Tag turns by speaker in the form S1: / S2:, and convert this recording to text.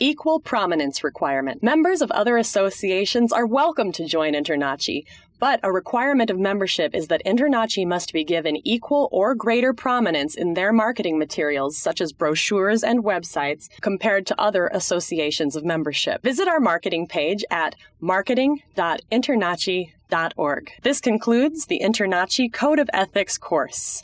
S1: Equal prominence requirement. Members of other associations are welcome to join InterNACHI, but a requirement of membership is that InterNACHI must be given equal or greater prominence in their marketing materials, such as brochures and websites, compared to other associations of membership. Visit our marketing page at marketing.internachi.org. This concludes the InterNACHI Code of Ethics course.